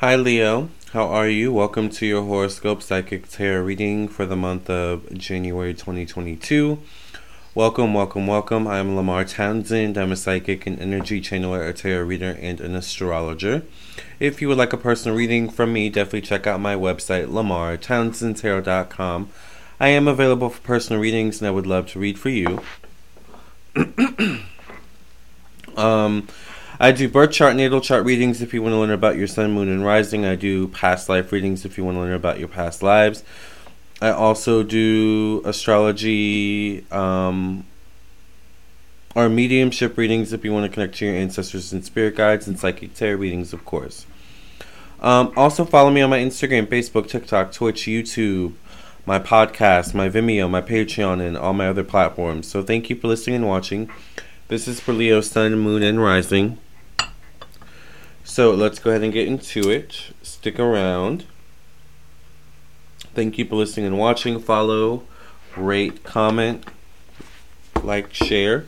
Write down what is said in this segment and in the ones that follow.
Hi, Leo. How are you? Welcome to your horoscope psychic tarot reading for the month of January 2022. Welcome, welcome, welcome. I'm Lamar Townsend. I'm a psychic and energy channeler, a tarot reader, and an astrologer. If you would like a personal reading from me, definitely check out my website, lamartownsendtarot.com. I am available for personal readings, and I would love to read for you. um, I do birth chart, natal chart readings if you want to learn about your sun, moon, and rising. I do past life readings if you want to learn about your past lives. I also do astrology um, or mediumship readings if you want to connect to your ancestors and spirit guides, and psychic tarot readings, of course. Um, also, follow me on my Instagram, Facebook, TikTok, Twitch, YouTube, my podcast, my Vimeo, my Patreon, and all my other platforms. So, thank you for listening and watching. This is for Leo, Sun, Moon, and Rising. So let's go ahead and get into it. Stick around. Thank you for listening and watching. Follow, rate, comment, like, share.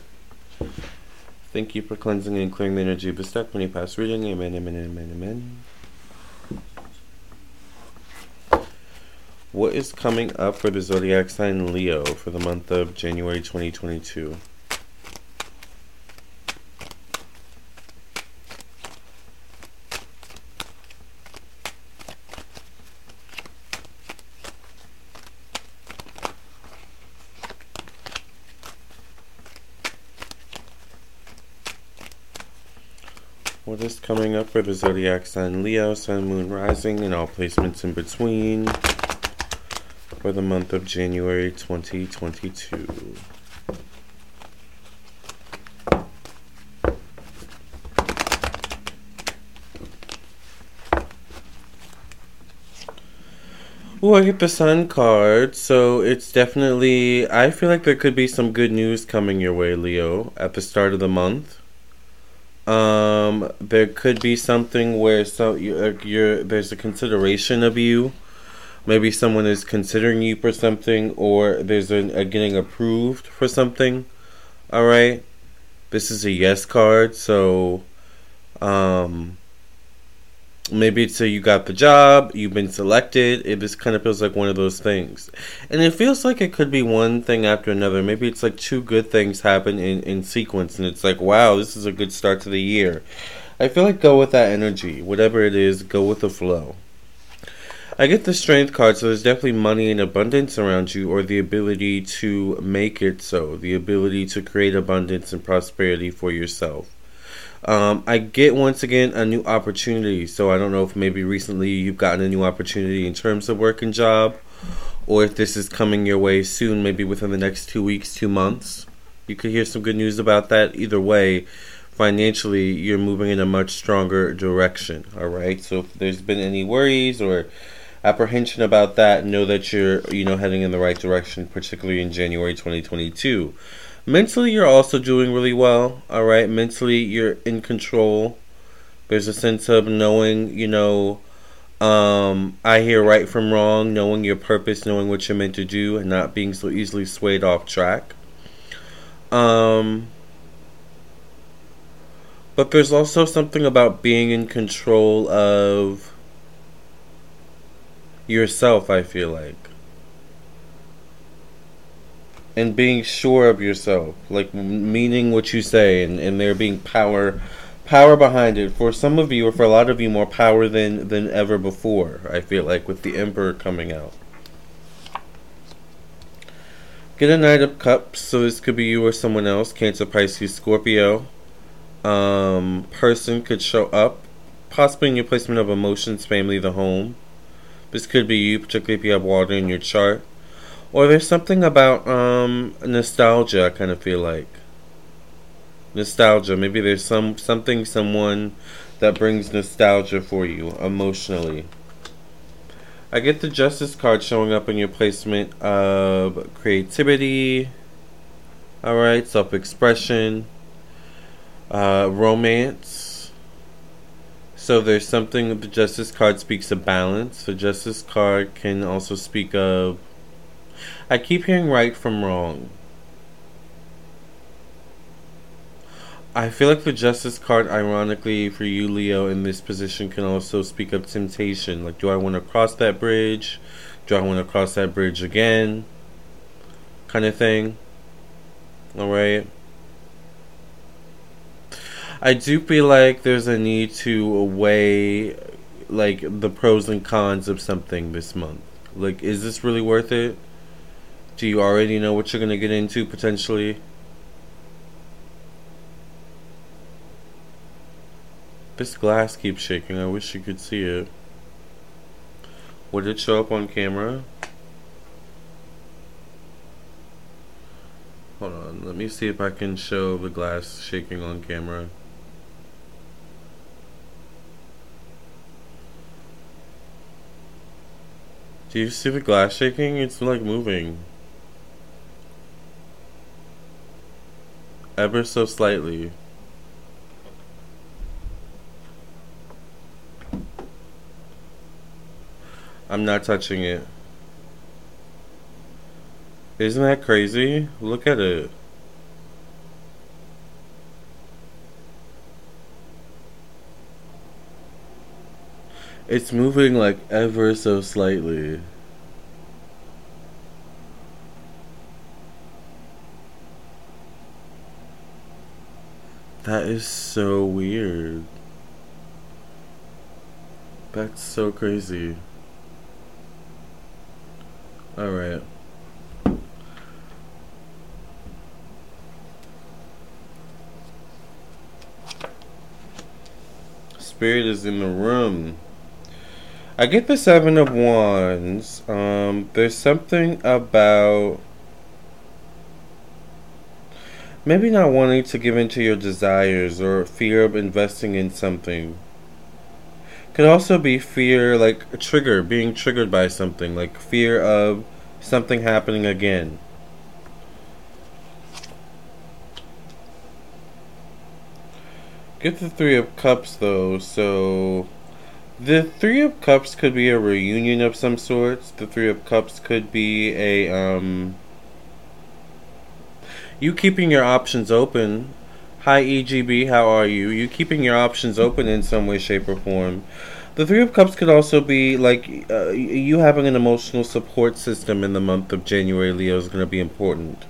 Thank you for cleansing and clearing the energy of the stuck when you pass reading. Amen, amen, amen, amen. What is coming up for the zodiac sign Leo for the month of January 2022? What is coming up for the zodiac sign Leo, Sun, Moon, Rising, and all placements in between for the month of January 2022? Oh, I get the Sun card, so it's definitely. I feel like there could be some good news coming your way, Leo, at the start of the month. Um, there could be something where so you, uh, you're there's a consideration of you. Maybe someone is considering you for something, or there's a, a getting approved for something. All right, this is a yes card, so um, maybe it's a you got the job, you've been selected. It just kind of feels like one of those things, and it feels like it could be one thing after another. Maybe it's like two good things happen in in sequence, and it's like wow, this is a good start to the year. I feel like go with that energy, whatever it is, go with the flow. I get the strength card, so there's definitely money and abundance around you, or the ability to make it so, the ability to create abundance and prosperity for yourself. Um, I get once again a new opportunity. So I don't know if maybe recently you've gotten a new opportunity in terms of work and job, or if this is coming your way soon, maybe within the next two weeks, two months. You could hear some good news about that. Either way, financially, you're moving in a much stronger direction. All right. So if there's been any worries or apprehension about that, know that you're you know heading in the right direction, particularly in January 2022. Mentally, you're also doing really well. All right, mentally, you're in control. There's a sense of knowing, you know, um, I hear right from wrong, knowing your purpose, knowing what you're meant to do, and not being so easily swayed off track. Um, but there's also something about being in control of yourself, I feel like and being sure of yourself, like meaning what you say, and, and there being power, power behind it. For some of you, or for a lot of you, more power than than ever before. I feel like with the Emperor coming out. Get a Knight of Cups, so this could be you or someone else. Cancer, Pisces, Scorpio. Um, person could show up, possibly in your placement of emotions, family, the home. This could be you, particularly if you have water in your chart. Or there's something about um, nostalgia. I kind of feel like nostalgia. Maybe there's some something, someone that brings nostalgia for you emotionally. I get the Justice card showing up in your placement of creativity. All right, self-expression, uh, romance. So there's something. The Justice card speaks of balance. The Justice card can also speak of I keep hearing right from wrong. I feel like the Justice card, ironically, for you, Leo, in this position can also speak of temptation. Like, do I want to cross that bridge? Do I want to cross that bridge again? Kind of thing. Alright. I do feel like there's a need to weigh, like, the pros and cons of something this month. Like, is this really worth it? Do you already know what you're going to get into potentially? This glass keeps shaking. I wish you could see it. Would it show up on camera? Hold on. Let me see if I can show the glass shaking on camera. Do you see the glass shaking? It's like moving. Ever so slightly. I'm not touching it. Isn't that crazy? Look at it. It's moving like ever so slightly. That is so weird. That's so crazy. Alright. Spirit is in the room. I get the Seven of Wands. Um, there's something about maybe not wanting to give in to your desires or fear of investing in something. Could also be fear, like a trigger, being triggered by something, like fear of something happening again. Get the Three of Cups though, so the Three of Cups could be a reunion of some sorts. The Three of Cups could be a um you keeping your options open Hi EGB, how are you? You keeping your options open in some way, shape, or form. The Three of Cups could also be like uh, you having an emotional support system in the month of January. Leo is going to be important.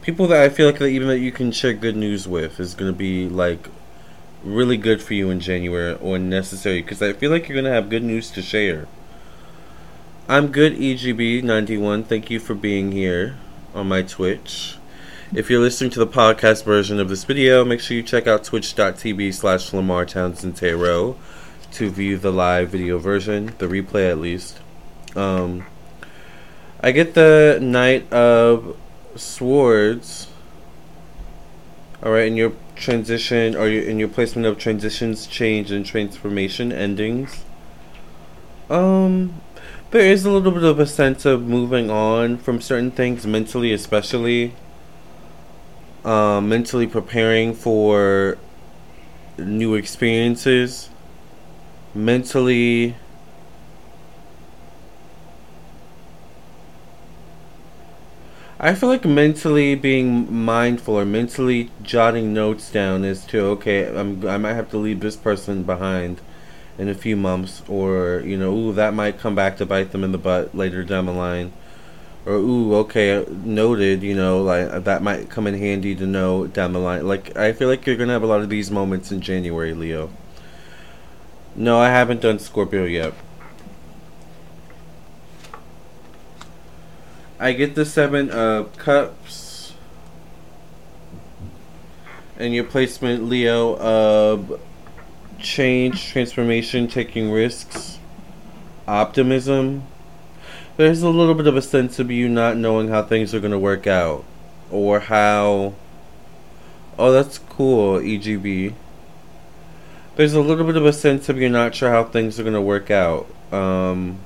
People that I feel like that even that you can share good news with is going to be like really good for you in January or necessary because I feel like you're going to have good news to share. I'm good, EGB91. Thank you for being here on my Twitch. If you're listening to the podcast version of this video, make sure you check out twitch.tv slash Lamar Townsend Tarot to view the live video version, the replay at least. Um, I get the Knight of Swords. Alright, in your transition, or in your placement of transitions, change, and transformation endings. Um, there is a little bit of a sense of moving on from certain things, mentally especially um, mentally preparing for new experiences, mentally I feel like mentally being mindful or mentally jotting notes down as to okay, I'm I might have to leave this person behind in a few months, or you know, ooh, that might come back to bite them in the butt later down the line or ooh, okay, noted. You know, like uh, that might come in handy to know down the line. Like I feel like you're gonna have a lot of these moments in January, Leo. No, I haven't done Scorpio yet. I get the seven of cups. And your placement, Leo, of change, transformation, taking risks, optimism there's a little bit of a sense of you not knowing how things are going to work out. Or how oh that's cool egb there's a little bit of a sense of you're not sure how things are going to work out. Um,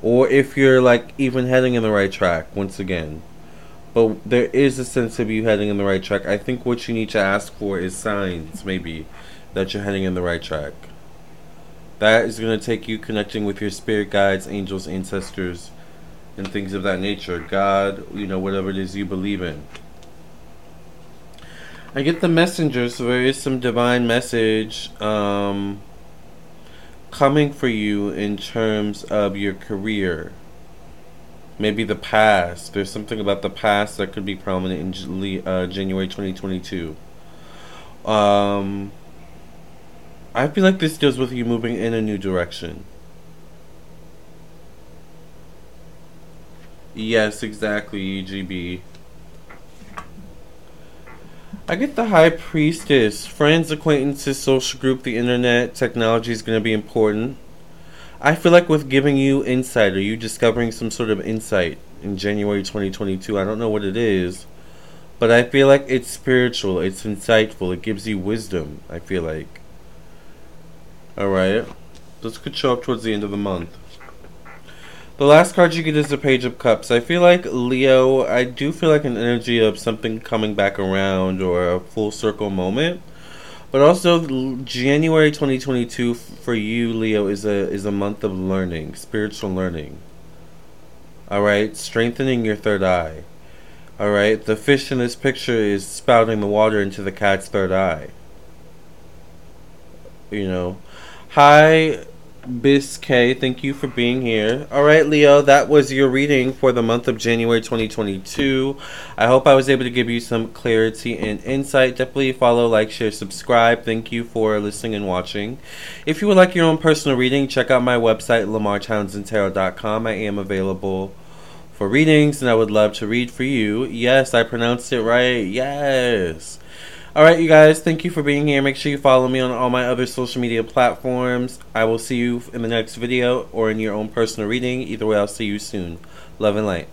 or if you're like even heading in the right track once again. But there is a sense of you heading in the right track. I think what you need to ask for is signs maybe that you're heading in the right track that is going to take you connecting with your spirit guides, angels, ancestors, and things of that nature. God, you know, whatever it is you believe in. I get the messenger, so there is some divine message um, coming for you in terms of your career. Maybe the past. There's something about the past that could be prominent in uh, January 2022. Um, I feel like this deals with you moving in a new direction. Yes, exactly, EGB. I get the high priestess. Friends, acquaintances, social group, the internet, technology is going to be important. I feel like with giving you insight, are you discovering some sort of insight in January 2022? I don't know what it is, but I feel like it's spiritual, it's insightful, it gives you wisdom, I feel like. Alright, this could show up towards the end of the month. The last card you get is the Page of Cups. I feel like Leo, I do feel like an energy of something coming back around or a full circle moment. But also January 2022 for you Leo is a is a month of learning, spiritual learning. All right, strengthening your third eye. All right, the fish in this picture is spouting the water into the cat's third eye. You know, hi Biscay, thank you for being here. All right, Leo, that was your reading for the month of January 2022. I hope I was able to give you some clarity and insight. Definitely follow, like, share, subscribe. Thank you for listening and watching. If you would like your own personal reading, check out my website, lamartownsendtarot.com. I am available for readings, and I would love to read for you. Yes, I pronounced it right. Yes. All right, you guys, thank you for being here. Make sure you follow me on all my other social media platforms. I will see you in the next video or in your own personal reading. Either way, I'll see you soon. Love and light.